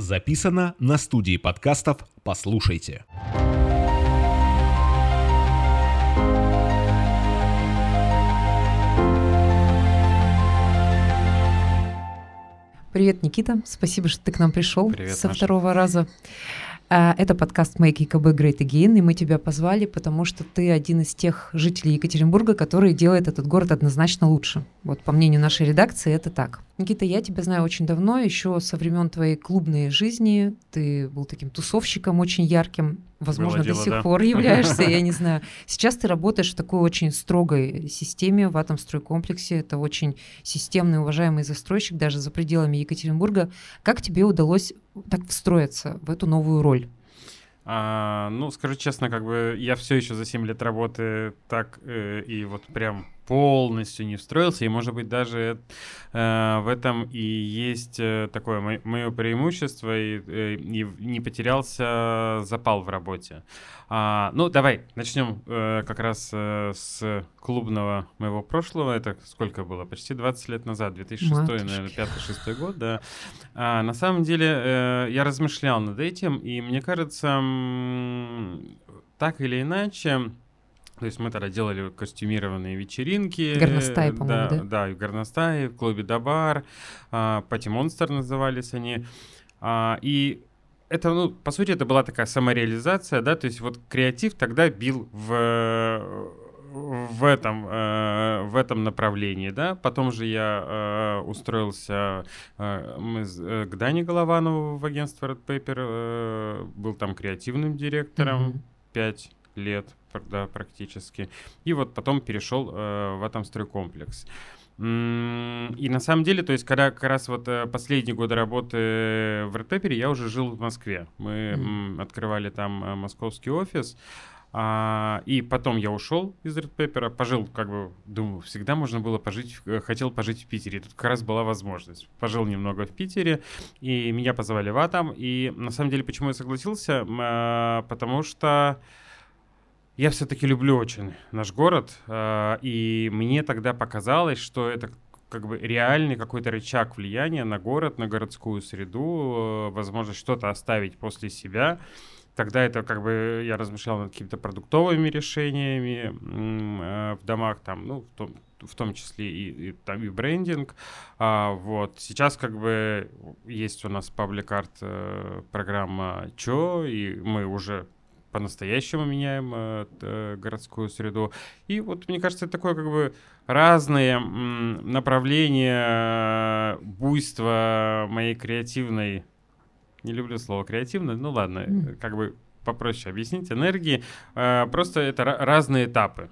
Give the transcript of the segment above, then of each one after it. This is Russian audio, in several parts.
Записано на студии подкастов «Послушайте». Привет, Никита. Спасибо, что ты к нам пришел Привет, со Маша. второго раза. А, Это подкаст Make EKB Great Again, и мы тебя позвали, потому что ты один из тех жителей Екатеринбурга, который делает этот город однозначно лучше. Вот по мнению нашей редакции это так. Никита, я тебя знаю очень давно, еще со времен твоей клубной жизни. Ты был таким тусовщиком очень ярким, возможно, Было до дело, сих да. пор являешься, я не знаю. Сейчас ты работаешь в такой очень строгой системе в Атомстройкомплексе. Это очень системный, уважаемый застройщик даже за пределами Екатеринбурга. Как тебе удалось так встроиться в эту новую роль? А, ну, скажу честно, как бы я все еще за 7 лет работы так э, и вот прям полностью не встроился, и, может быть, даже э, в этом и есть э, такое мое преимущество, и, э, и не потерялся запал в работе. А, ну, давай начнем э, как раз э, с клубного моего прошлого. Это сколько было? Почти 20 лет назад, 2006, Матушки. наверное, 5-6 год, да. А, на самом деле э, я размышлял над этим, и мне кажется, так или иначе, то есть мы тогда делали костюмированные вечеринки. Горностай, по-моему, да? Да, и в Горностае, в клубе Дабар, а, Пати Монстр назывались они. А, и это, ну, по сути, это была такая самореализация, да, то есть вот креатив тогда бил в в этом, э, в этом направлении, да. Потом же я э, устроился э, мы э, к Дане Голованову в агентство Red Paper, э, был там креативным директором пять лет, да, практически. И вот потом перешел э, в Атомстройкомплекс. И на самом деле, то есть, когда как раз вот э, последние годы работы в Red Paper я уже жил в Москве. Мы м, открывали там э, московский офис. А, и потом я ушел из Red Paper, пожил, как бы, думаю, всегда можно было пожить, в- э, хотел пожить в Питере. Тут как раз была возможность. Пожил немного в Питере, и меня позвали в Атом. И на самом деле, почему я согласился? А, Потому что я все-таки люблю очень наш город, а, и мне тогда показалось, что это как бы реальный какой-то рычаг влияния на город, на городскую среду, э, возможность что-то оставить после себя. Тогда это как бы я размышлял над какими-то продуктовыми решениями э, в домах, там, ну, в том, в том числе и, и там и брендинг. А, вот сейчас как бы есть у нас паблик-арт э, программа ЧО, и мы уже по-настоящему меняем э, э, городскую среду. И вот, мне кажется, это такое как бы разные м, направления э, буйства моей креативной, не люблю слово креативной, ну ладно, э, как бы попроще объяснить, энергии. Э, просто это ра- разные этапы.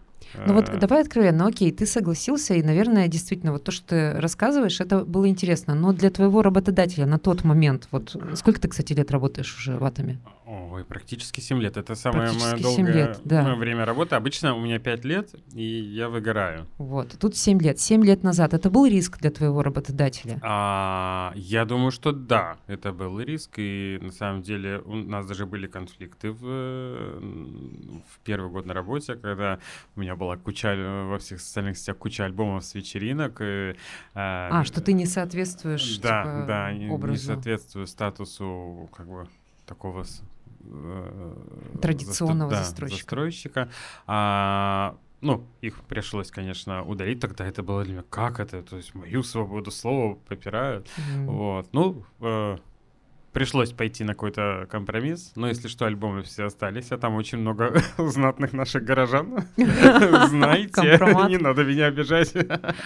Ну вот Э, давай откровенно, окей, ты согласился, и, наверное, действительно, вот то, что ты рассказываешь, это было интересно. Но для твоего работодателя на тот момент, вот сколько ты, кстати, лет работаешь уже в Атоме? Ой, практически 7 лет. Это самое мое долгое лет, да. время работы. Обычно у меня 5 лет, и я выгораю. Вот, тут 7 лет. 7 лет назад это был риск для твоего работодателя? А, я думаю, что да, это был риск, и на самом деле у нас даже были конфликты в, в первый год на работе, когда у меня была куча во всех социальных сетях куча альбомов с вечеринок. и, а, А, что ты не соответствуешь да, типа, да, не, не образу. соответствую статусу как бы такого Традиционного засто- да, застройщика. застройщика. А, ну, их пришлось, конечно, удалить. Тогда это было для меня, как это? То есть мою свободу слова попирают. М. Вот. Ну, э, пришлось пойти на какой-то компромисс. Но если что, альбомы все остались, а там очень много знатных наших горожан. Знаете, не надо меня обижать.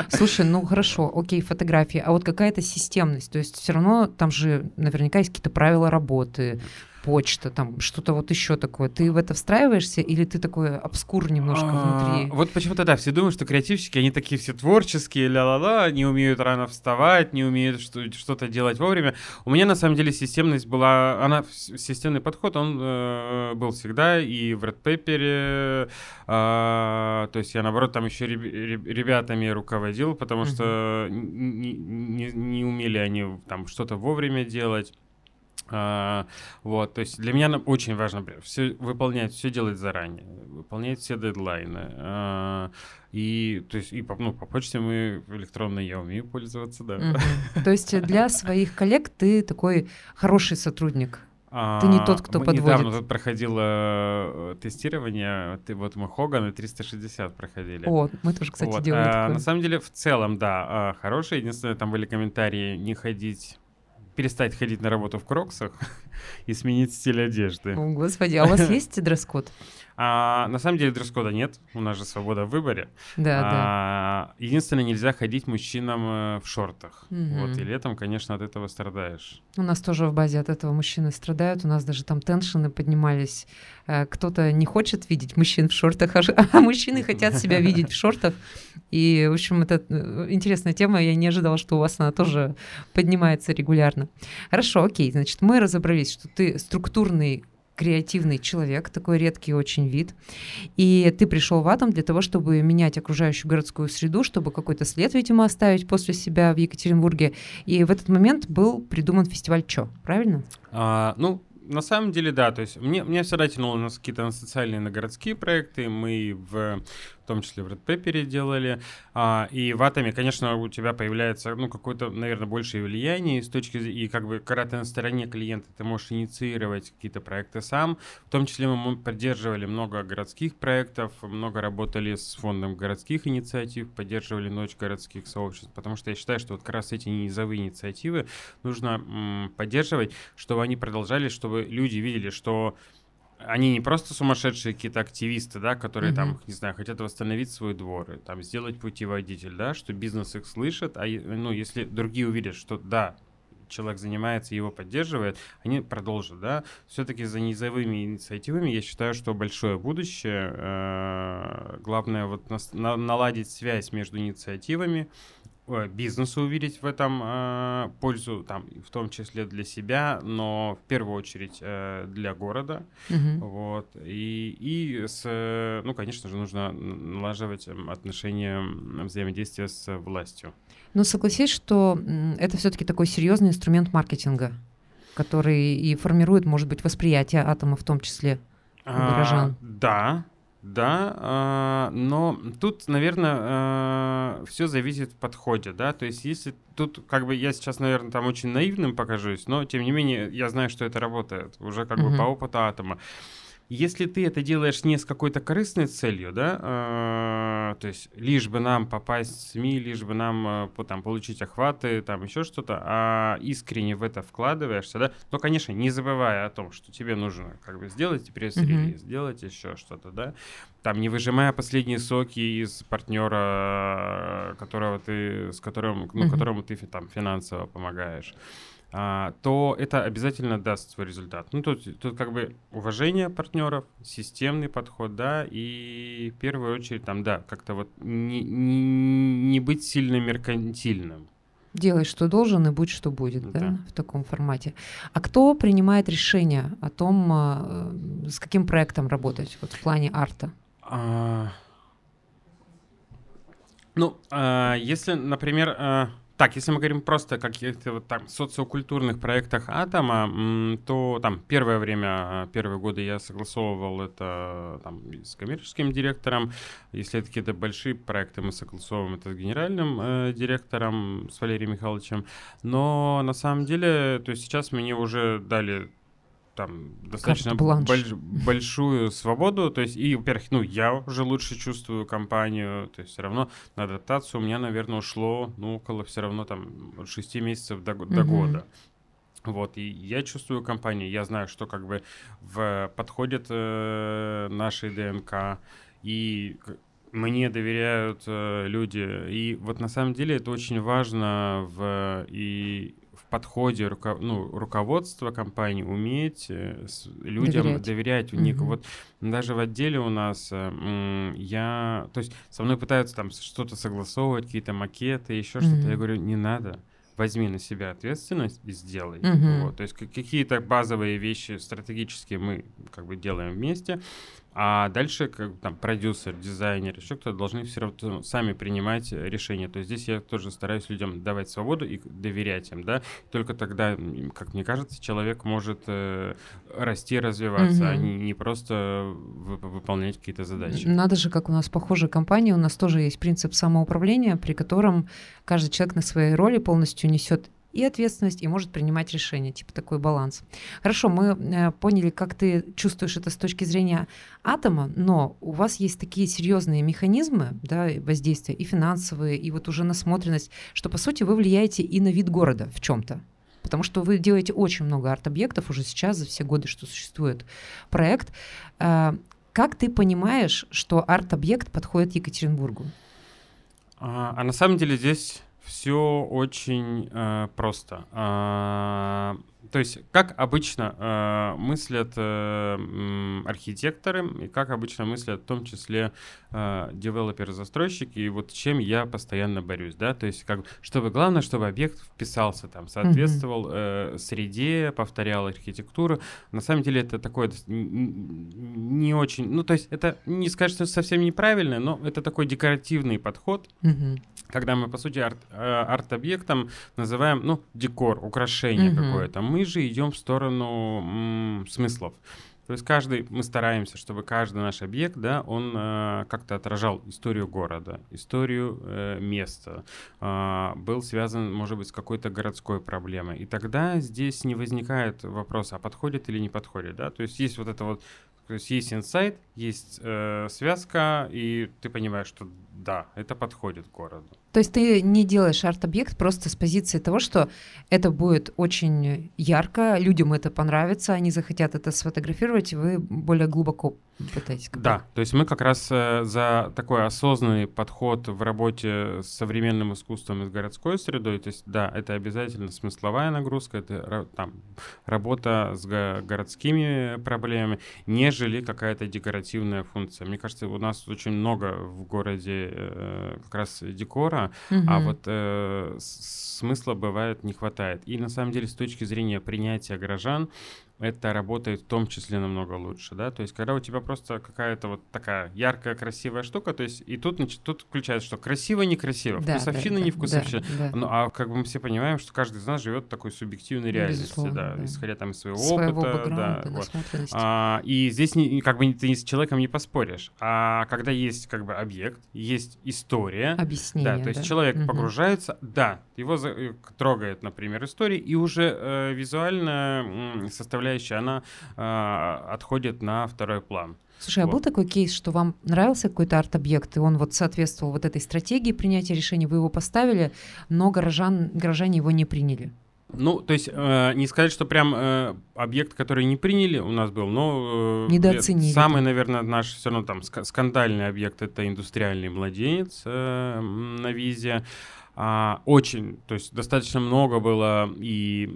Слушай, ну хорошо, окей, фотографии, а вот какая-то системность, то есть все равно там же наверняка есть какие-то правила работы, почта, там что-то вот еще такое. Ты в это встраиваешься или ты такой обскур немножко А, внутри? Вот почему-то, да, все думают, что креативщики, они такие все творческие, ля-ла-ла, не умеют рано вставать, не умеют что- что-то делать вовремя. У меня, на самом деле, системность была, она, системный подход, он э, был всегда и в Red Paper, а, то есть я, наоборот, там еще реб- реб- ребятами руководил, потому что не, не- не умели они там что-то вовремя делать. А, вот, то есть для меня очень важно все выполнять, все делать заранее, выполнять все дедлайны. А, и, то есть, и по, ну, по почте мы электронной я умею пользоваться, да. То есть для своих коллег ты такой хороший сотрудник? Ты не тот, кто мы подводит. Недавно тут проходило э, тестирование, ты, вот мы Хоган и 360 проходили. О, мы тоже, кстати, вот. делали а, такое. На самом деле, в целом, да, а, хороший. Единственное, там были комментарии не ходить перестать ходить на работу в кроксах и сменить стиль одежды. О, господи, а у вас есть дресс-код? А, на самом деле дресс-кода нет, у нас же свобода в выборе. Да, а, да. Единственное, нельзя ходить мужчинам э, в шортах. Угу. Вот, и летом, конечно, от этого страдаешь. У нас тоже в базе от этого мужчины страдают, у нас даже там теншины поднимались. Э, кто-то не хочет видеть мужчин в шортах, а, а мужчины хотят себя видеть в шортах. И, в общем, это э, интересная тема, я не ожидала, что у вас она тоже поднимается регулярно. Хорошо, окей, значит, мы разобрались, что ты структурный креативный человек, такой редкий очень вид. И ты пришел в Атом для того, чтобы менять окружающую городскую среду, чтобы какой-то след, видимо, оставить после себя в Екатеринбурге. И в этот момент был придуман фестиваль Чо, правильно? А, ну, на самом деле, да. То есть мне, мне всегда тянуло на какие-то на социальные, на городские проекты. Мы в в том числе в Red Pepper делали. А, и в Атоме, конечно, у тебя появляется, ну, какое-то, наверное, большее влияние с точки и как бы, когда ты на стороне клиента, ты можешь инициировать какие-то проекты сам. В том числе мы поддерживали много городских проектов, много работали с фондом городских инициатив, поддерживали ночь городских сообществ, потому что я считаю, что вот как раз эти низовые инициативы нужно м, поддерживать, чтобы они продолжались, чтобы люди видели, что они не просто сумасшедшие какие-то активисты, да, которые mm-hmm. там, не знаю, хотят восстановить свой двор, там сделать путеводитель, да, что бизнес их слышит, а ну, если другие увидят, что да, человек занимается, его поддерживает, они продолжат, да. Все-таки за низовыми инициативами я считаю, что большое будущее. Э, главное вот наладить связь между инициативами, бизнесу увидеть в этом э, пользу, там, в том числе для себя, но в первую очередь э, для города. Угу. Вот. И, и с, ну, конечно же, нужно налаживать отношения взаимодействия с властью. Ну, согласись, что это все-таки такой серьезный инструмент маркетинга, который и формирует, может быть, восприятие атома в том числе у горожан. А, да, да, э, но тут, наверное, э, все зависит в подходе, да, то есть если тут, как бы, я сейчас, наверное, там очень наивным покажусь, но, тем не менее, я знаю, что это работает, уже как uh-huh. бы по опыту атома. Если ты это делаешь не с какой-то корыстной целью, да, э, то есть лишь бы нам попасть в СМИ, лишь бы нам э, там, получить охваты, там еще что-то, а искренне в это вкладываешься, да, то, конечно, не забывая о том, что тебе нужно как бы сделать пресс-релиз, mm-hmm. сделать еще что-то, да, там не выжимая последние соки из партнера, которого ты, с которым, ну, mm-hmm. которому ты там финансово помогаешь а, то это обязательно даст свой результат. Ну, тут, тут как бы уважение партнеров, системный подход, да, и в первую очередь там, да, как-то вот не, не, не быть сильно меркантильным. Делай, что должен, и будь, что будет, да. да, в таком формате. А кто принимает решение о том, а, с каким проектом работать, вот в плане арта? А... Ну, а, если, например, а так, если мы говорим просто о каких-то вот там социокультурных проектах Атома, то там первое время, первые годы я согласовывал это там с коммерческим директором. Если это какие-то большие проекты, мы согласовываем это с генеральным э, директором, с Валерием Михайловичем. Но на самом деле, то есть сейчас мне уже дали там достаточно больш, большую свободу, то есть и, во-первых, ну, я уже лучше чувствую компанию, то есть все равно на адаптацию у меня, наверное, ушло, ну, около все равно там 6 месяцев до, до года. Вот, и я чувствую компанию, я знаю, что как бы в, подходит э, нашей ДНК, и мне доверяют э, люди. И вот на самом деле это очень важно в, и подходе руко, ну, руководства компании уметь э, людям доверять. доверять. У них угу. вот даже в отделе у нас э, я, то есть со мной пытаются там что-то согласовывать, какие-то макеты, еще угу. что-то. Я говорю, не надо возьми на себя ответственность и сделай. Uh-huh. Вот, то есть какие-то базовые вещи стратегические мы как бы делаем вместе, А дальше, как там, продюсер, дизайнер, еще кто-то должны все равно сами принимать решения. То есть здесь я тоже стараюсь людям давать свободу и доверять им, да. Только тогда, как мне кажется, человек может э, расти, развиваться, mm-hmm. а не, не просто вы, выполнять какие-то задачи. Надо же, как у нас похожая компания, у нас тоже есть принцип самоуправления, при котором каждый человек на своей роли полностью несет и ответственность, и может принимать решения, типа такой баланс. Хорошо, мы э, поняли, как ты чувствуешь это с точки зрения атома, но у вас есть такие серьезные механизмы да, воздействия, и финансовые, и вот уже насмотренность, что, по сути, вы влияете и на вид города в чем-то. Потому что вы делаете очень много арт-объектов уже сейчас, за все годы, что существует проект. Э, как ты понимаешь, что арт-объект подходит Екатеринбургу? А, а на самом деле здесь все очень э, просто. Э, то есть, как обычно э, мыслят э, архитекторы, и как обычно мыслят в том числе э, девелоперы-застройщики, и вот чем я постоянно борюсь, да, то есть, как, чтобы главное, чтобы объект вписался там, соответствовал э, среде, повторял архитектуру. На самом деле это такое не очень, ну, то есть, это не сказать, что совсем неправильно, но это такой декоративный подход. Когда мы, по сути, арт, э, арт-объектом называем, ну, декор, украшение mm-hmm. какое-то. Мы же идем в сторону м, смыслов. То есть каждый, мы стараемся, чтобы каждый наш объект, да, он э, как-то отражал историю города, историю э, места, э, был связан, может быть, с какой-то городской проблемой. И тогда здесь не возникает вопроса, а подходит или не подходит, да. То есть есть вот это вот, то есть есть инсайт, есть э, связка, и ты понимаешь, что да, это подходит городу. То есть ты не делаешь арт-объект просто с позиции того, что это будет очень ярко, людям это понравится, они захотят это сфотографировать, и вы более глубоко пытаетесь. Да, то есть мы как раз э, за такой осознанный подход в работе с современным искусством и с городской средой. То есть да, это обязательно смысловая нагрузка, это там работа с городскими проблемами, нежели какая-то декоративная функция. Мне кажется, у нас очень много в городе э, как раз декора, угу. а вот э, смысла бывает не хватает. И на самом деле с точки зрения принятия горожан это работает в том числе намного лучше, да, то есть когда у тебя просто какая-то вот такая яркая, красивая штука, то есть и тут, значит, тут включается, что красиво, некрасиво, да, вкусовщина, да, не вкусовщина, да, да. ну, а как бы мы все понимаем, что каждый из нас живет в такой субъективной реальности, Безусловно, да, да, исходя там из своего, своего опыта, да, вот. а, и здесь не, как бы ты с человеком не поспоришь, а когда есть как бы объект, есть история, объяснение, да, то есть да? человек угу. погружается, да, его за, э, трогает, например, история, и уже э, визуально составляет составляющая, она э, отходит на второй план. Слушай, вот. а был такой кейс, что вам нравился какой-то арт-объект, и он вот соответствовал вот этой стратегии принятия решений, вы его поставили, но горожан, горожане его не приняли? Ну, то есть, э, не сказать, что прям э, объект, который не приняли, у нас был, но... Э, Недооценили. Самый, наверное, наш все равно там ск- скандальный объект — это индустриальный младенец э, на визе. А, очень, то есть достаточно много было и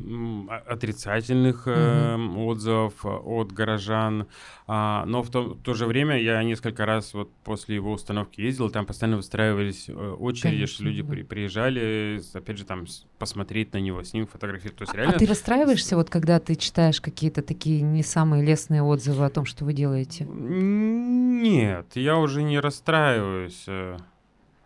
отрицательных mm-hmm. э, отзывов от горожан, а, но в то, в то же время я несколько раз вот после его установки ездил, там постоянно выстраивались э, очереди, Конечно, что люди да. при, приезжали, опять же, там посмотреть на него, с ним фотографировать. То есть, а реально... А ты расстраиваешься, вот когда ты читаешь какие-то такие не самые лестные отзывы о том, что вы делаете? Нет, я уже не расстраиваюсь.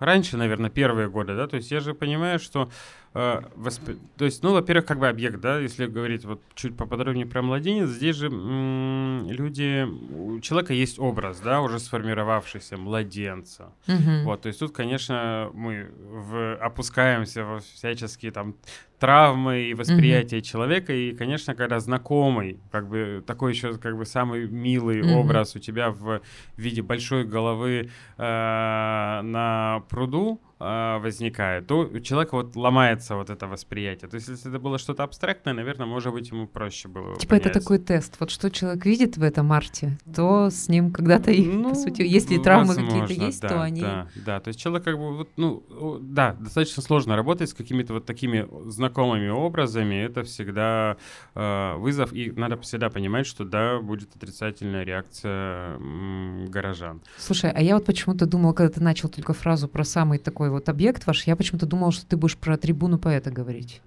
Раньше, наверное, первые годы, да, то есть я же понимаю, что э, восп... то есть, ну, во-первых, как бы объект, да, если говорить вот чуть поподробнее про младенец, здесь же м- люди, у человека есть образ, да, уже сформировавшийся младенца, uh-huh. вот, то есть тут, конечно, мы в... опускаемся во всяческие там травмы и восприятие mm-hmm. человека. И, конечно, когда знакомый, как бы такой еще как бы самый милый mm-hmm. образ у тебя в виде большой головы э, на пруду, э, возникает, то у человека вот ломается вот это восприятие. То есть, если это было что-то абстрактное, наверное, может быть, ему проще было. Типа понять. это такой тест. Вот что человек видит в этом арте, то с ним когда-то и, ну, по сути, если травмы какие-то есть, да, то они... Да, да, то есть человек как бы, вот, ну, да, достаточно сложно работать с какими-то вот такими знакомыми образами. Это всегда э, вызов, и надо всегда понимать, что да, будет отрицательная реакция м, горожан. Слушай, а я вот почему-то думала, когда ты начал только фразу про самый такой вот объект ваш, я почему-то думала, что ты будешь про трибуну поэта говорить.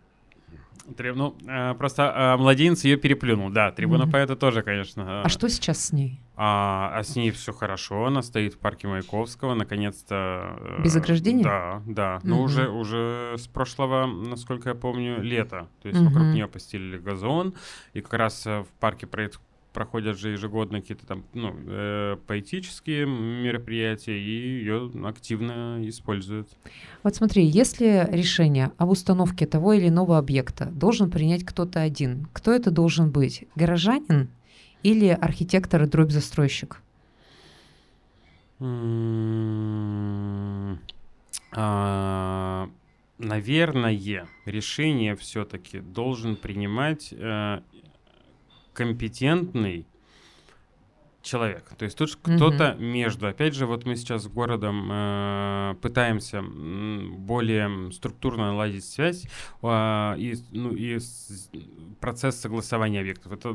Триб- Ну, э, просто э, младенец ее переплюнул, да. Трибуна Мгм. поэта тоже, конечно. А что сейчас с ней? А, а с ней все хорошо, она стоит в парке Маяковского, наконец-то. э, Без ограждения? Да, да. Но Мгм. уже, уже с прошлого, насколько я помню, лето. То есть Мгм. вокруг нее постелили газон, и как раз э, в парке происходит проходят же ежегодно какие-то там ну, э, поэтические мероприятия, и ее активно используют. Вот смотри, если решение об установке того или иного объекта должен принять кто-то один, кто это должен быть? Горожанин или архитектор и дробь-застройщик? М, а, Наверное, решение все-таки должен принимать э, компетентный человек. То есть тут Мгм. кто-то между. Опять же, вот мы сейчас с городом э, пытаемся более структурно наладить связь а, и, ну, и с- процесс согласования объектов. Это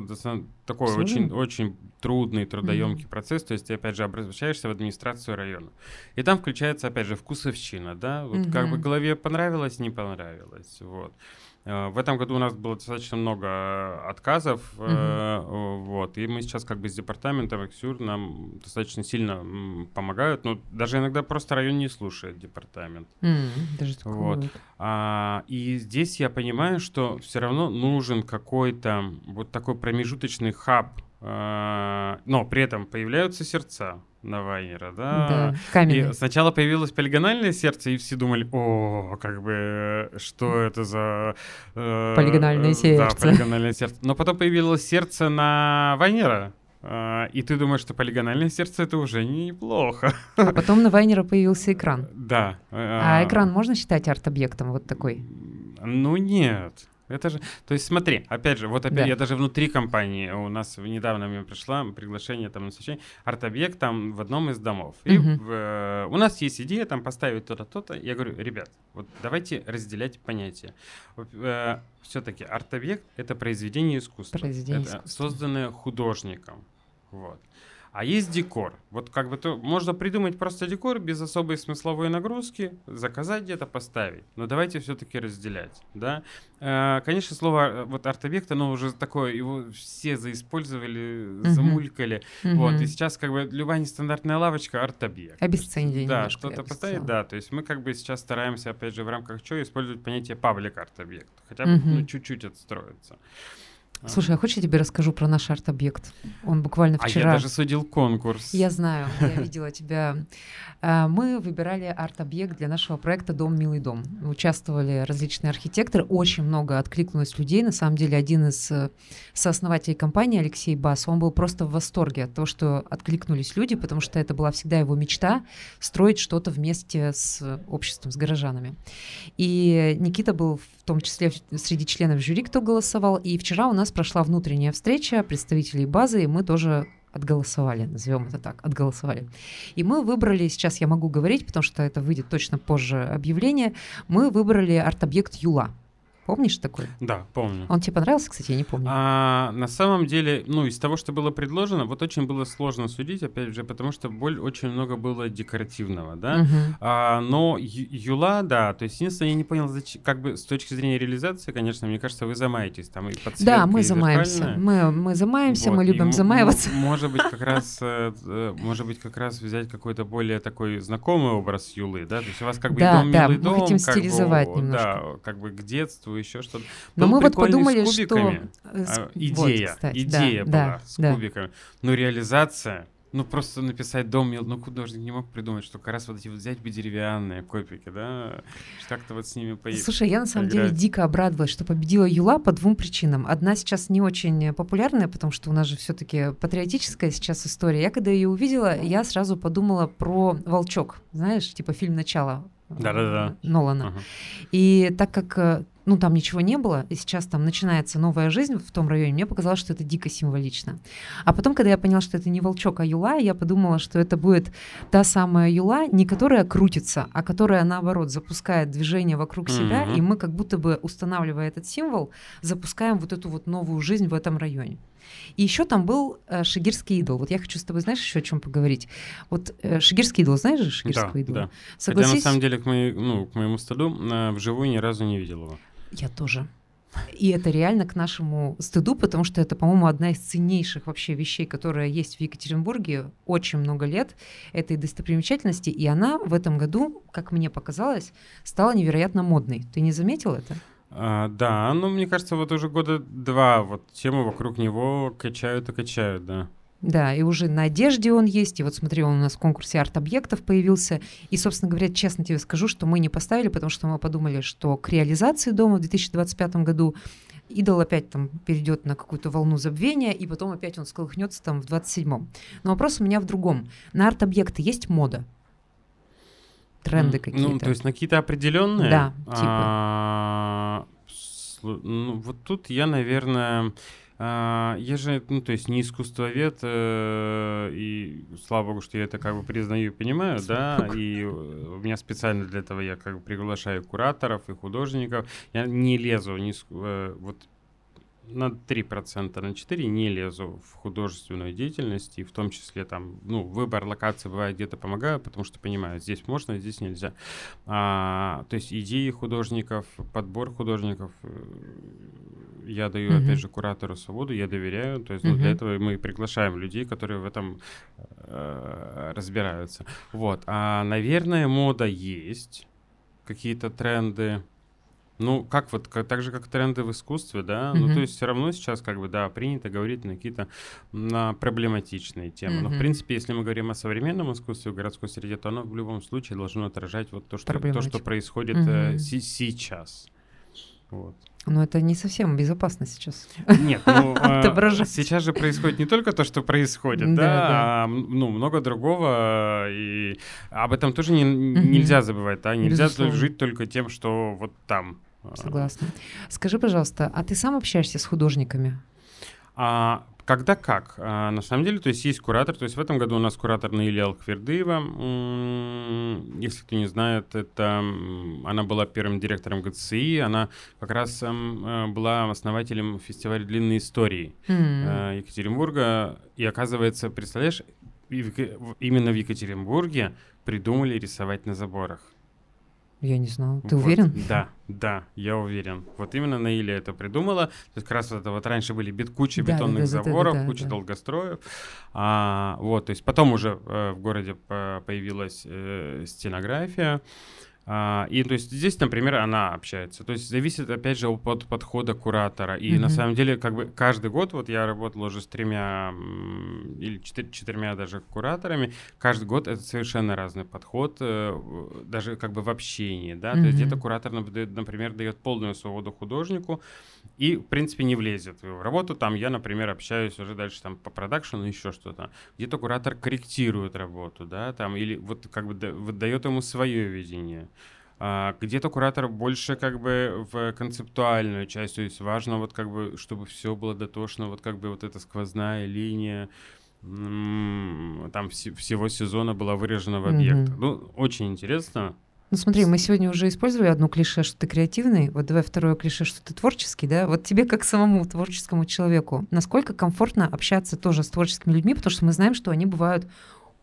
такой очень, очень трудный, трудоемкий процесс. То есть ты, опять же, обращаешься в администрацию района. И там включается, опять же, вкусовщина, да? Вот как бы голове понравилось, не понравилось. Вот. Э, В этом году у нас было достаточно много э, отказов, э, э, вот, и мы сейчас как бы с департаментом Эксюр нам достаточно сильно помогают, но даже иногда просто район не слушает департамент. М, даже Вот. бывает. А, и здесь я понимаю, что все равно нужен какой-то вот такой промежуточный хаб, но при этом появляются сердца на Вайнера, да? Да, И сначала появилось полигональное сердце, и все думали, о, как бы, э, что это за... э, Полигональное э, сердце. Да, полигональное сердце. Но потом появилось сердце на Вайнера, а, и ты думаешь, что полигональное сердце это уже неплохо. А потом на Вайнера появился экран. Да. А экран можно считать арт-объектом вот такой? Ну нет. Это же, то есть смотри, опять же, вот опять Да. я даже внутри компании, у нас недавно мне пришло приглашение там на совещание, арт-объект там в одном из домов. И Мгм. в, э, у нас есть идея там поставить то-то, то-то. Я говорю, ребят, вот давайте разделять понятия. все-таки арт-объект — это произведение искусства. Произведение это искусства. созданное художником. Вот. А есть декор. Вот как бы то можно придумать просто декор без особой смысловой нагрузки, заказать где-то, поставить. Но давайте все-таки разделять, да. Э, конечно, слово э, вот арт-объект, оно уже такое, его все заиспользовали, замулькали. Вот, Мгм. и сейчас как бы любая нестандартная лавочка арт-объект. Обесценили Да, что-то поставить, да. То есть мы как бы сейчас стараемся, опять же, в рамках чего использовать понятие паблик арт-объект. Хотя бы ну, Мгм. чуть-чуть отстроиться. А. Слушай, а хочешь я тебе расскажу про наш арт-объект? Он буквально А вчера... я даже судил конкурс. Я знаю, я видела тебя. А, Мы выбирали арт-объект для нашего проекта «Дом, милый дом». Участвовали различные архитекторы, очень много откликнулось людей. На самом деле, один из э, сооснователей компании, Алексей Бас, он был просто в восторге от того, что откликнулись люди, потому что это была всегда его мечта — строить что-то вместе с обществом, с горожанами. И Никита был в том числе среди членов жюри, кто голосовал. И вчера у нас прошла внутренняя встреча представителей базы, и мы тоже отголосовали, назовем это так, отголосовали. И мы выбрали, сейчас я могу говорить, потому что это выйдет точно позже объявление, мы выбрали арт-объект Юла. Помнишь такой? Да, помню. Он тебе понравился, кстати, я не помню. А, на самом деле, ну, из того, что было предложено, вот очень было сложно судить, опять же, потому что боль очень много было декоративного, да. Мгм. А, но Юла, да, то есть единственное, я не понял, зачем, как бы с точки зрения реализации, конечно, мне кажется, вы замаетесь там и подсветка, Да, мы и замаемся. Мы, мы замаемся, Вот, мы любим замаиваться. Может быть, как раз, э, э, может быть, как раз взять какой-то более такой знакомый образ Юлы, да? То есть у вас как бы Да, дом, да, милый мы дом, хотим как бы, стилизовать немножко. Да, как бы к детству, еще что-то. Но Был мы вот с подумали, что... э, с- А, вот, идея, кстати, идея да, была да, с да. кубиками. Но реализация, ну просто написать дом, ну художник не мог придумать, что как раз вот эти вот взять бы деревянные копики, да, что как-то вот с ними поехать. Слушай, я на самом деле поиграть. дико обрадовалась, что победила Юла по двум причинам. Одна сейчас не очень популярная, потому что у нас же все-таки патриотическая сейчас история. Я когда ее увидела, я сразу подумала про Волчок, знаешь, типа фильм начало э, Да-да-да. Нолана. Ага. И так как э, ну, там ничего не было, и сейчас там начинается новая жизнь в том районе, мне показалось, что это дико символично. А потом, когда я поняла, что это не волчок, а юла, я подумала, что это будет та самая юла, не которая крутится, а которая, наоборот, запускает движение вокруг себя, Мгм. и мы как будто бы, устанавливая этот символ, запускаем вот эту вот новую жизнь в этом районе. И еще там был э, шигирский идол. Вот я хочу с тобой, знаешь, еще о чем поговорить. Вот э, шигирский идол, знаешь же шигирского Да, идола? да. Согласись? Хотя на самом деле, к, моей, ну, к моему стыду, э, вживую ни разу не видел его. Я тоже. И это реально к нашему стыду, потому что это, по-моему, одна из ценнейших вообще вещей, которая есть в Екатеринбурге очень много лет, этой достопримечательности. И она в этом году, как мне показалось, стала невероятно модной. Ты не заметил это? А, да, ну, мне кажется, вот уже года два вот тему вокруг него качают и качают, да. Да, и уже на одежде он есть. И вот смотри, он у нас в конкурсе арт-объектов появился. И, собственно говоря, честно тебе скажу, что мы не поставили, потому что мы подумали, что к реализации дома в 2025 году идол опять там перейдет на какую-то волну забвения, и потом опять он сколыхнется там в 27-м. Но вопрос у меня в другом. На арт-объекты есть мода? Тренды какие-то? Ну, то есть на какие-то определенные? Да, типа. А, ну, вот тут я, наверное а, я же, ну, то есть не искусствовед, э, и слава богу, что я это как бы признаю и понимаю, да, и у меня специально для этого я как бы приглашаю кураторов и художников. Я не лезу, не, э, вот на 3%, на 4% не лезу в художественную деятельность, и в том числе там, ну, выбор локации бывает где-то помогаю, потому что понимаю, здесь можно, здесь нельзя. А, то есть идеи художников, подбор художников, э, я даю, mm-hmm. опять же, куратору свободу, я доверяю, то есть mm-hmm. ну, для этого мы приглашаем людей, которые в этом э, разбираются. Вот, а, наверное, мода есть, какие-то тренды, ну, как вот, как, так же, как тренды в искусстве, да, mm-hmm. ну, то есть все равно сейчас, как бы, да, принято говорить на какие-то на проблематичные темы. Mm-hmm. Но, в принципе, если мы говорим о современном искусстве в городской среде, то оно в любом случае должно отражать вот то, что, то, что происходит mm-hmm. э, с- сейчас. Вот. Но это не совсем безопасно сейчас. Нет, ну, а, сейчас же происходит не только то, что происходит, да, да, да. а ну, много другого, и об этом тоже не, нельзя забывать, да, нельзя Безусловно. жить только тем, что вот там. Согласна. Скажи, пожалуйста, а ты сам общаешься с художниками? А, когда как? А, на самом деле, то есть есть куратор, то есть в этом году у нас куратор Наиля Алквердыева. Если кто не знает, это она была первым директором ГЦИ, она как раз э, была основателем фестиваля длинной истории mm-hmm. Екатеринбурга. И оказывается, представляешь, именно в Екатеринбурге придумали рисовать на заборах. Я не знал. Ты вот, уверен? Да, да, я уверен. Вот именно Наиля это придумала. То есть как раз это вот раньше были бит куча да, бетонных да, да, заборов, да, да, куча да. долгостроев. А, вот, то есть потом уже э, в городе появилась э, стенография. И то есть здесь, например, она общается. То есть зависит, опять же, от подхода куратора. И mm-hmm. на самом деле, как бы каждый год, вот я работал уже с тремя или четыр- четырьмя даже кураторами, каждый год это совершенно разный подход, э, даже как бы в общении, да. Mm-hmm. То есть где-то куратор, например, дает полную свободу художнику, и, в принципе, не влезет в работу. Там я, например, общаюсь уже дальше там по продакшену, еще что-то. Где-то куратор корректирует работу, да, там, или вот как бы дает ему свое видение. А, где-то куратор больше как бы в концептуальную часть, то есть важно вот как бы, чтобы все было дотошно, вот как бы вот эта сквозная линия, там вс- всего сезона была выражена в объект. Mm-hmm. Ну, очень интересно. Ну смотри, мы сегодня уже использовали одну клише, что ты креативный, вот давай второе клише, что ты творческий, да? Вот тебе как самому творческому человеку, насколько комфортно общаться тоже с творческими людьми, потому что мы знаем, что они бывают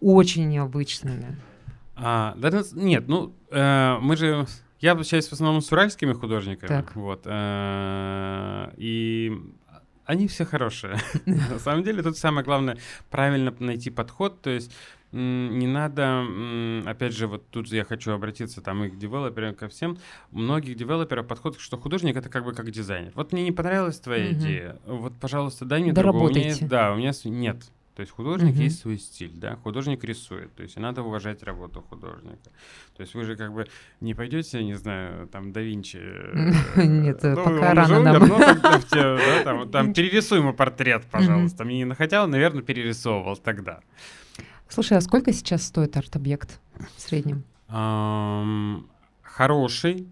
очень необычными. А, да, нет, ну э, мы же я общаюсь в основном с уральскими художниками, так. вот, э, и они все хорошие. На самом деле тут самое главное правильно найти подход, то есть не надо, опять же, вот тут я хочу обратиться там и к девелоперам, ко всем. Многих девелоперов подход, что художник это как бы как дизайнер. Вот мне не понравилась твоя угу. идея, вот, пожалуйста, дай мне другую. У меня да, у меня нет. То есть художник угу. есть свой стиль, да, художник рисует, то есть надо уважать работу художника. То есть вы же как бы не пойдете, не знаю, там да Винчи. Нет, ну, пока рано нам. Там перерисуй ему портрет, пожалуйста. Мне не находил, наверное, перерисовывал тогда. Слушай, а сколько сейчас стоит арт-объект в среднем? Хороший.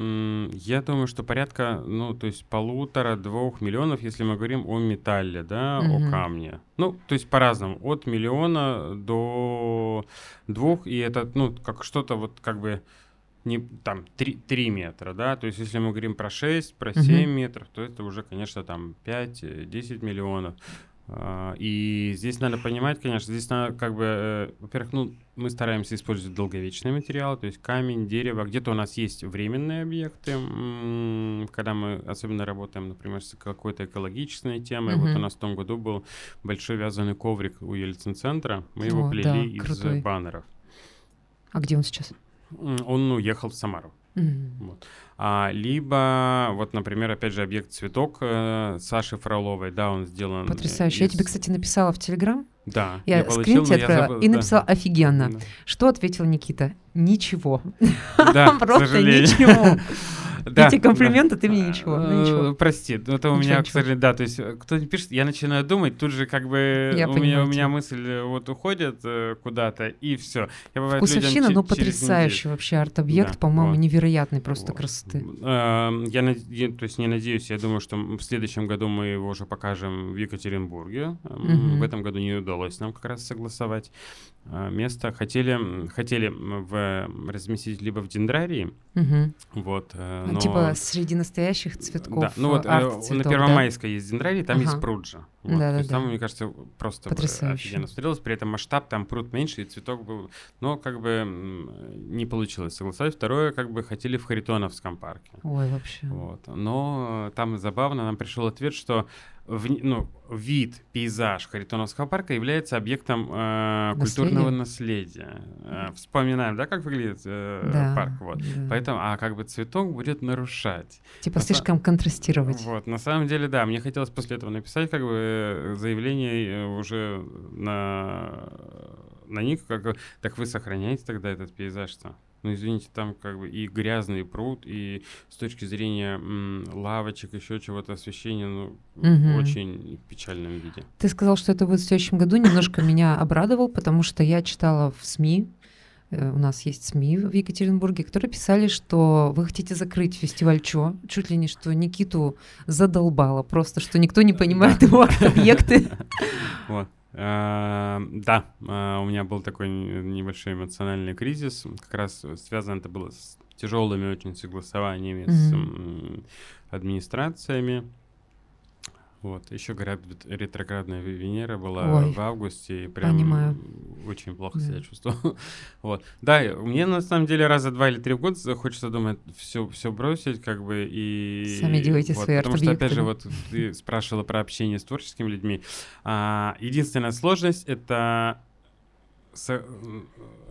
Я думаю, что порядка, ну, то есть полутора-двух миллионов, если мы говорим о металле, да, угу. о камне. Ну, то есть по-разному, от миллиона до двух, и это, ну, как что-то вот как бы не там 3, 3 метра, да, то есть если мы говорим про 6, про 7 угу. метров, то это уже, конечно, там 5-10 миллионов. А, И здесь надо понимать, конечно, здесь надо как бы, э, во-первых, ну, мы стараемся использовать долговечные материалы, то есть камень, дерево. Где-то у нас есть временные объекты, когда мы особенно работаем, например, с какой-то экологичной темой. Вот Мгм. у нас в том году был большой вязаный коврик у Ельцин-центра. Мы его О, плели да, из крутой. баннеров. А где он сейчас? Он уехал в Самару. М. Вот. А, либо, вот, например, опять же, объект «Цветок» э, Саши Фроловой, да, он сделан... Потрясающе. Я из- тебе, кстати, написала в Телеграм. Да, Я, получил, скрин тебе я отправила забыл, и да. написала офигенно. Да. Что ответил Никита? Ничего. Да, Просто ничего. Да, Эти комплименты да. ты мне ничего, ну ничего. Прости, ну это у Ничего, меня, ничего. сожалению, да, то есть э, кто-то пишет, я начинаю думать, тут же как бы Я у, меня, у меня мысль э, вот уходит куда-то, и все. Я бывает Вкусовщина, ну потрясающий вообще арт-объект, Да, по-моему, вот. невероятной просто Вот. красоты. Эм, Я, я, то есть не надеюсь, я думаю, что в следующем году мы его уже покажем в Екатеринбурге. Мгм. В этом году не удалось нам как раз согласовать место. Хотели, хотели в, разместить либо в дендрарии, Мгм. вот, э, Ну, но... Типа среди настоящих цветков. Да, ну вот э, э, на арт-цветов, да? Первомайской есть дендрарий, там есть Ага. пруд же. Вот, то Да-да-да. есть там, мне кажется, просто Потрясающе. офигенно смотрелось. При этом масштаб, там пруд меньше, и цветок был... Но как бы не получилось согласовать. Второе, как бы хотели в Харитоновском парке. Ой, вообще. Вот. Но там забавно, нам пришел ответ, что вни- ну, вид, пейзаж Харитоновского парка является объектом э, культурного наследия. Э, вспоминаем, да, как выглядит э, Да, парк? Вот. да. Поэтому, а как бы цветок будет нарушать. Типа на са- слишком контрастировать. Вот, на самом деле, да, мне хотелось после этого написать как бы заявление э, уже на, на них, как так вы сохраняете тогда этот пейзаж-то? Ну, извините, там как бы и грязный пруд, и с точки зрения м, лавочек, еще чего-то освещения, ну, в очень печальном виде. Ты сказал, что это будет в следующем году. Немножко меня обрадовал, потому что я читала в СМИ, э, у нас есть СМИ в Екатеринбурге, которые писали, что вы хотите закрыть фестиваль ЧО, чуть ли не что Никиту задолбало просто, что никто не понимает его арт-объекты. Вот. А, Да, а, у меня был такой небольшой эмоциональный кризис. Как раз связано это было с тяжелыми очень согласованиями с администрациями. Вот. Еще, ретроградная Ве- Венера была Ой, в августе, и прям понимаю. очень плохо Да. себя чувствовал. вот. Да, мне на самом деле раза два или три в год хочется думать, все, все бросить, как бы, и... Сами делайте вот, свои Потому что, опять же, вот ты спрашивала про общение с творческими людьми. А, единственная сложность — это со-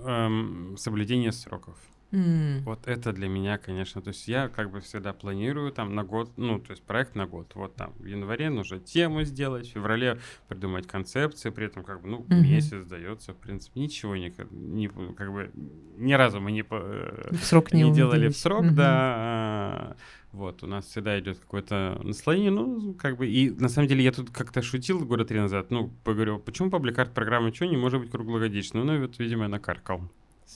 эм, соблюдение сроков. М, Вот это для меня, конечно, то есть я как бы всегда планирую там на год, ну, то есть проект на год. Вот там в январе нужно тему сделать, в феврале придумать концепции, при этом как бы, ну, Мгм. месяц дается, в принципе, ничего не, не как бы, ни разу мы не, э, В срок не не делали в срок, Мгм. да. а, Вот, у нас всегда идет какое-то настроение, ну, как бы, и на самом деле я тут как-то шутил года три назад, ну, поговорил, почему публикарт программы что не может быть круглогодичной? Ну, вот, видимо, я накаркал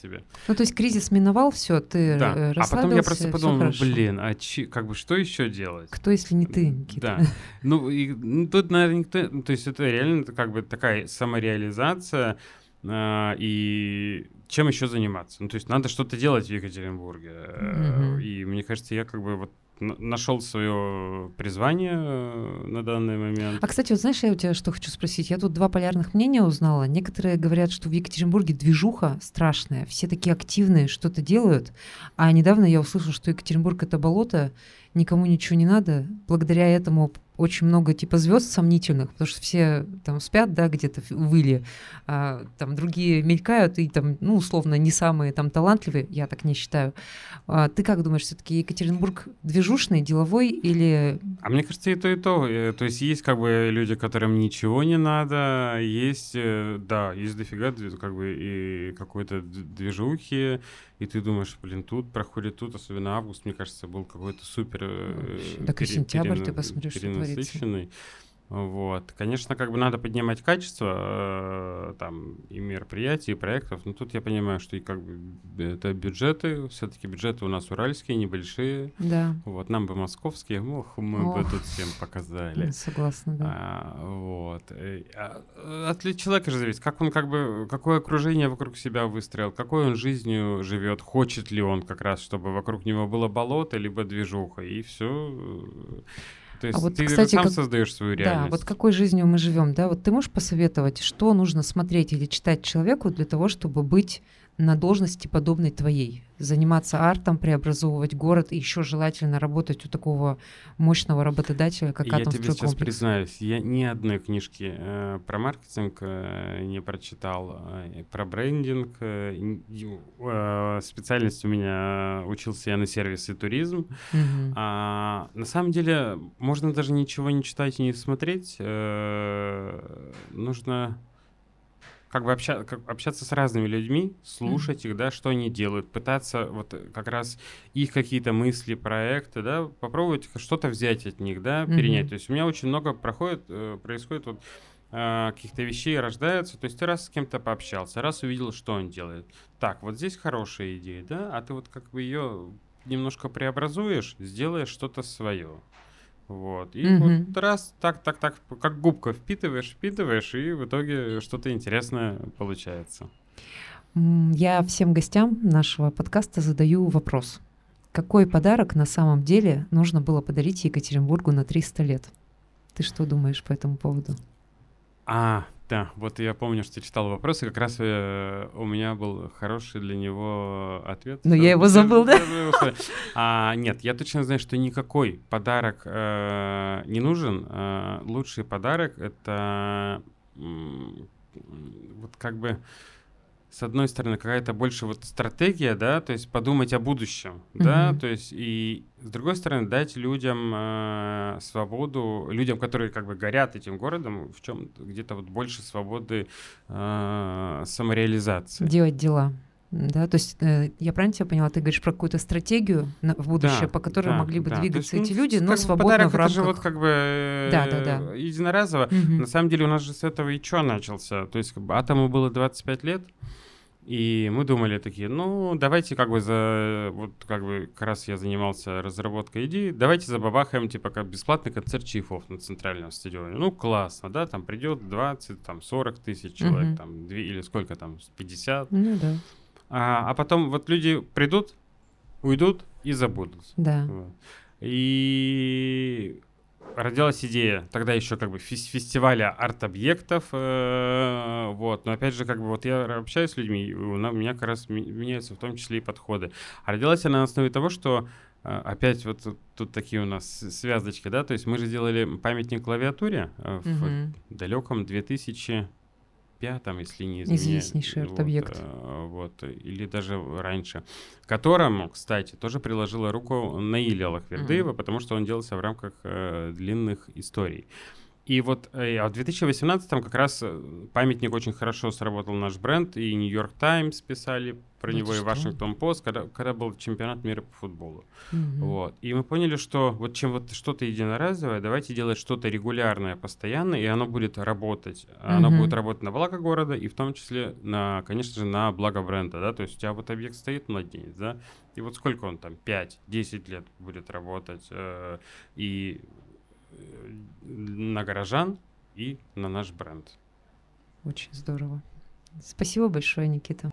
себе. Ну, то есть кризис миновал, все, ты Да. э, А потом я просто расслабился, подумал, ну, блин, а чи- как бы что еще делать? Кто, если не ты, Никита? Да. Ну, и, ну, тут, наверное, никто... ну, То есть это реально как бы такая самореализация, а, и чем еще заниматься? Ну, то есть надо что-то делать в Екатеринбурге. э, Мгм. И мне кажется, я как бы вот нашел свое призвание э, на данный момент. А, кстати, вот знаешь, я у тебя что хочу спросить? Я тут два полярных мнения узнала. Некоторые говорят, что в Екатеринбурге движуха страшная, все такие активные, что-то делают. А недавно я услышала, что Екатеринбург — это болото, никому ничего не надо. Благодаря этому очень много типа звезд сомнительных, потому что все там спят, да, где-то выли, а, там другие мелькают и там, ну, условно, не самые там талантливые, я так не считаю. А, ты как думаешь, все-таки Екатеринбург движушный, деловой или А мне кажется, и то, и то. Э, То есть есть как бы люди, которым ничего не надо, есть, э, да, есть дофига как бы и какой-то движухи, и ты думаешь, блин, тут проходит тут, особенно август, мне кажется, был какой-то супер... э. Так и сентябрь, ты перена- посмотри, что творится. Вот. Конечно, как бы надо поднимать качество э, там и мероприятий, и проектов, но тут я понимаю, что и как бы это бюджеты, все-таки бюджеты у нас уральские, небольшие, да, вот, нам бы московские, ох, мы бы Ох. тут всем показали. согласна, да. А, вот. Э, а, От человека же зависит, как он как бы, какое окружение вокруг себя выстроил, какой он жизнью живет, хочет ли он как раз, чтобы вокруг него было болото, либо движуха, и все. То есть А вот, ты кстати, сам как- создаешь свою Да, реальность. вот какой жизнью мы живем, да? Вот ты можешь посоветовать, что нужно смотреть или читать человеку для того, чтобы быть на должности подобной твоей, заниматься артом, преобразовывать город и еще желательно работать у такого мощного работодателя, как Я тебе сейчас Атомстройкомплекс. признаюсь, я ни одной книжки э, про маркетинг э, не прочитал, э, про брендинг. э, э, специальность у меня э, учился я на сервис и туризм. Мгм. А, на самом деле, можно даже ничего не читать и не смотреть. э, нужно как бы обща- как- общаться с разными людьми, слушать их, да, что они делают, пытаться вот э, как раз их какие-то мысли, проекты, да, попробовать что-то взять от них, да, перенять. Мгм. То есть у меня очень много проходит, э, происходит вот а, каких-то вещей рождаются, то есть ты раз с кем-то пообщался, раз увидел, что он делает. Так, вот здесь хорошая идея, да, а ты вот как бы ее немножко преобразуешь, сделаешь что-то свое. Вот. И Мгм. вот раз так, так, так, как губка впитываешь, впитываешь, и в итоге что-то интересное получается. Я всем гостям нашего подкаста задаю вопрос. Какой подарок на самом деле нужно было подарить Екатеринбургу на 300 лет? Ты что думаешь по этому поводу? А, да, вот я помню, что читал вопросы, как раз э, у меня был хороший для него ответ. Но я Всё, его забыл, да? А, нет, я точно знаю, что никакой подарок э, не нужен. Э, лучший подарок это вот как бы с одной стороны, какая-то больше вот стратегия, да, то есть подумать о будущем, да, Мгм. то есть и с другой стороны дать людям э, свободу, людям, которые как бы горят этим городом, в чем где-то вот больше свободы э, самореализации. Делать дела. Да, то есть э, я правильно тебя поняла, ты говоришь про какую-то стратегию на- в будущее, Да, по которой да, могли бы да. Двигаться есть, эти ну, люди, но свободно подарок в это же рамках. вот как бы э, Да, да, да. единоразово. Мгм. На самом деле у нас же с этого и что начался? То есть как бы атому было 25 лет, и мы думали такие, ну, давайте как бы за... Вот как бы как раз я занимался разработкой идеи, давайте забабахаем, типа, как бесплатный концерт чайфов на центральном стадионе. Ну, классно, да, там придет 20, там, 40 тысяч человек, Мгм. там, 2, или сколько там, 50. Ну да, А, а потом вот люди придут, уйдут и забудут. да. Вот. И родилась идея тогда еще как бы фес- фестиваля арт-объектов, э, вот. Но опять же, как бы вот я общаюсь с людьми, у меня как раз меняются в том числе и подходы. А родилась она на основе того, что э, опять вот тут, тут такие у нас связочки, да, то есть мы же делали памятник клавиатуре э, в Мгм. далеком 2005, если не. Известнейший Вот, арт-объект. э, Вот, или даже раньше. Которому, кстати, тоже приложила руку Наиля Лахвердыева, потому что он делался в рамках э, длинных историй. И вот э, а в 2018 как раз э, памятник очень хорошо сработал наш бренд, и Нью-Йорк Таймс писали про Да него, и? Вашингтон Пост, когда, когда был чемпионат мира по футболу. Мгм. Вот. И мы поняли, что вот чем вот что-то единоразовое, давайте делать что-то регулярное, постоянное, и оно будет работать. Оно Мгм. будет работать на благо города, и в том числе, на, конечно же, на благо бренда. Да? То есть у тебя вот объект стоит младенец, да, и вот сколько он там, 5-10 лет будет работать, э, и на горожан, и на наш бренд. Очень здорово. Спасибо большое, Никита.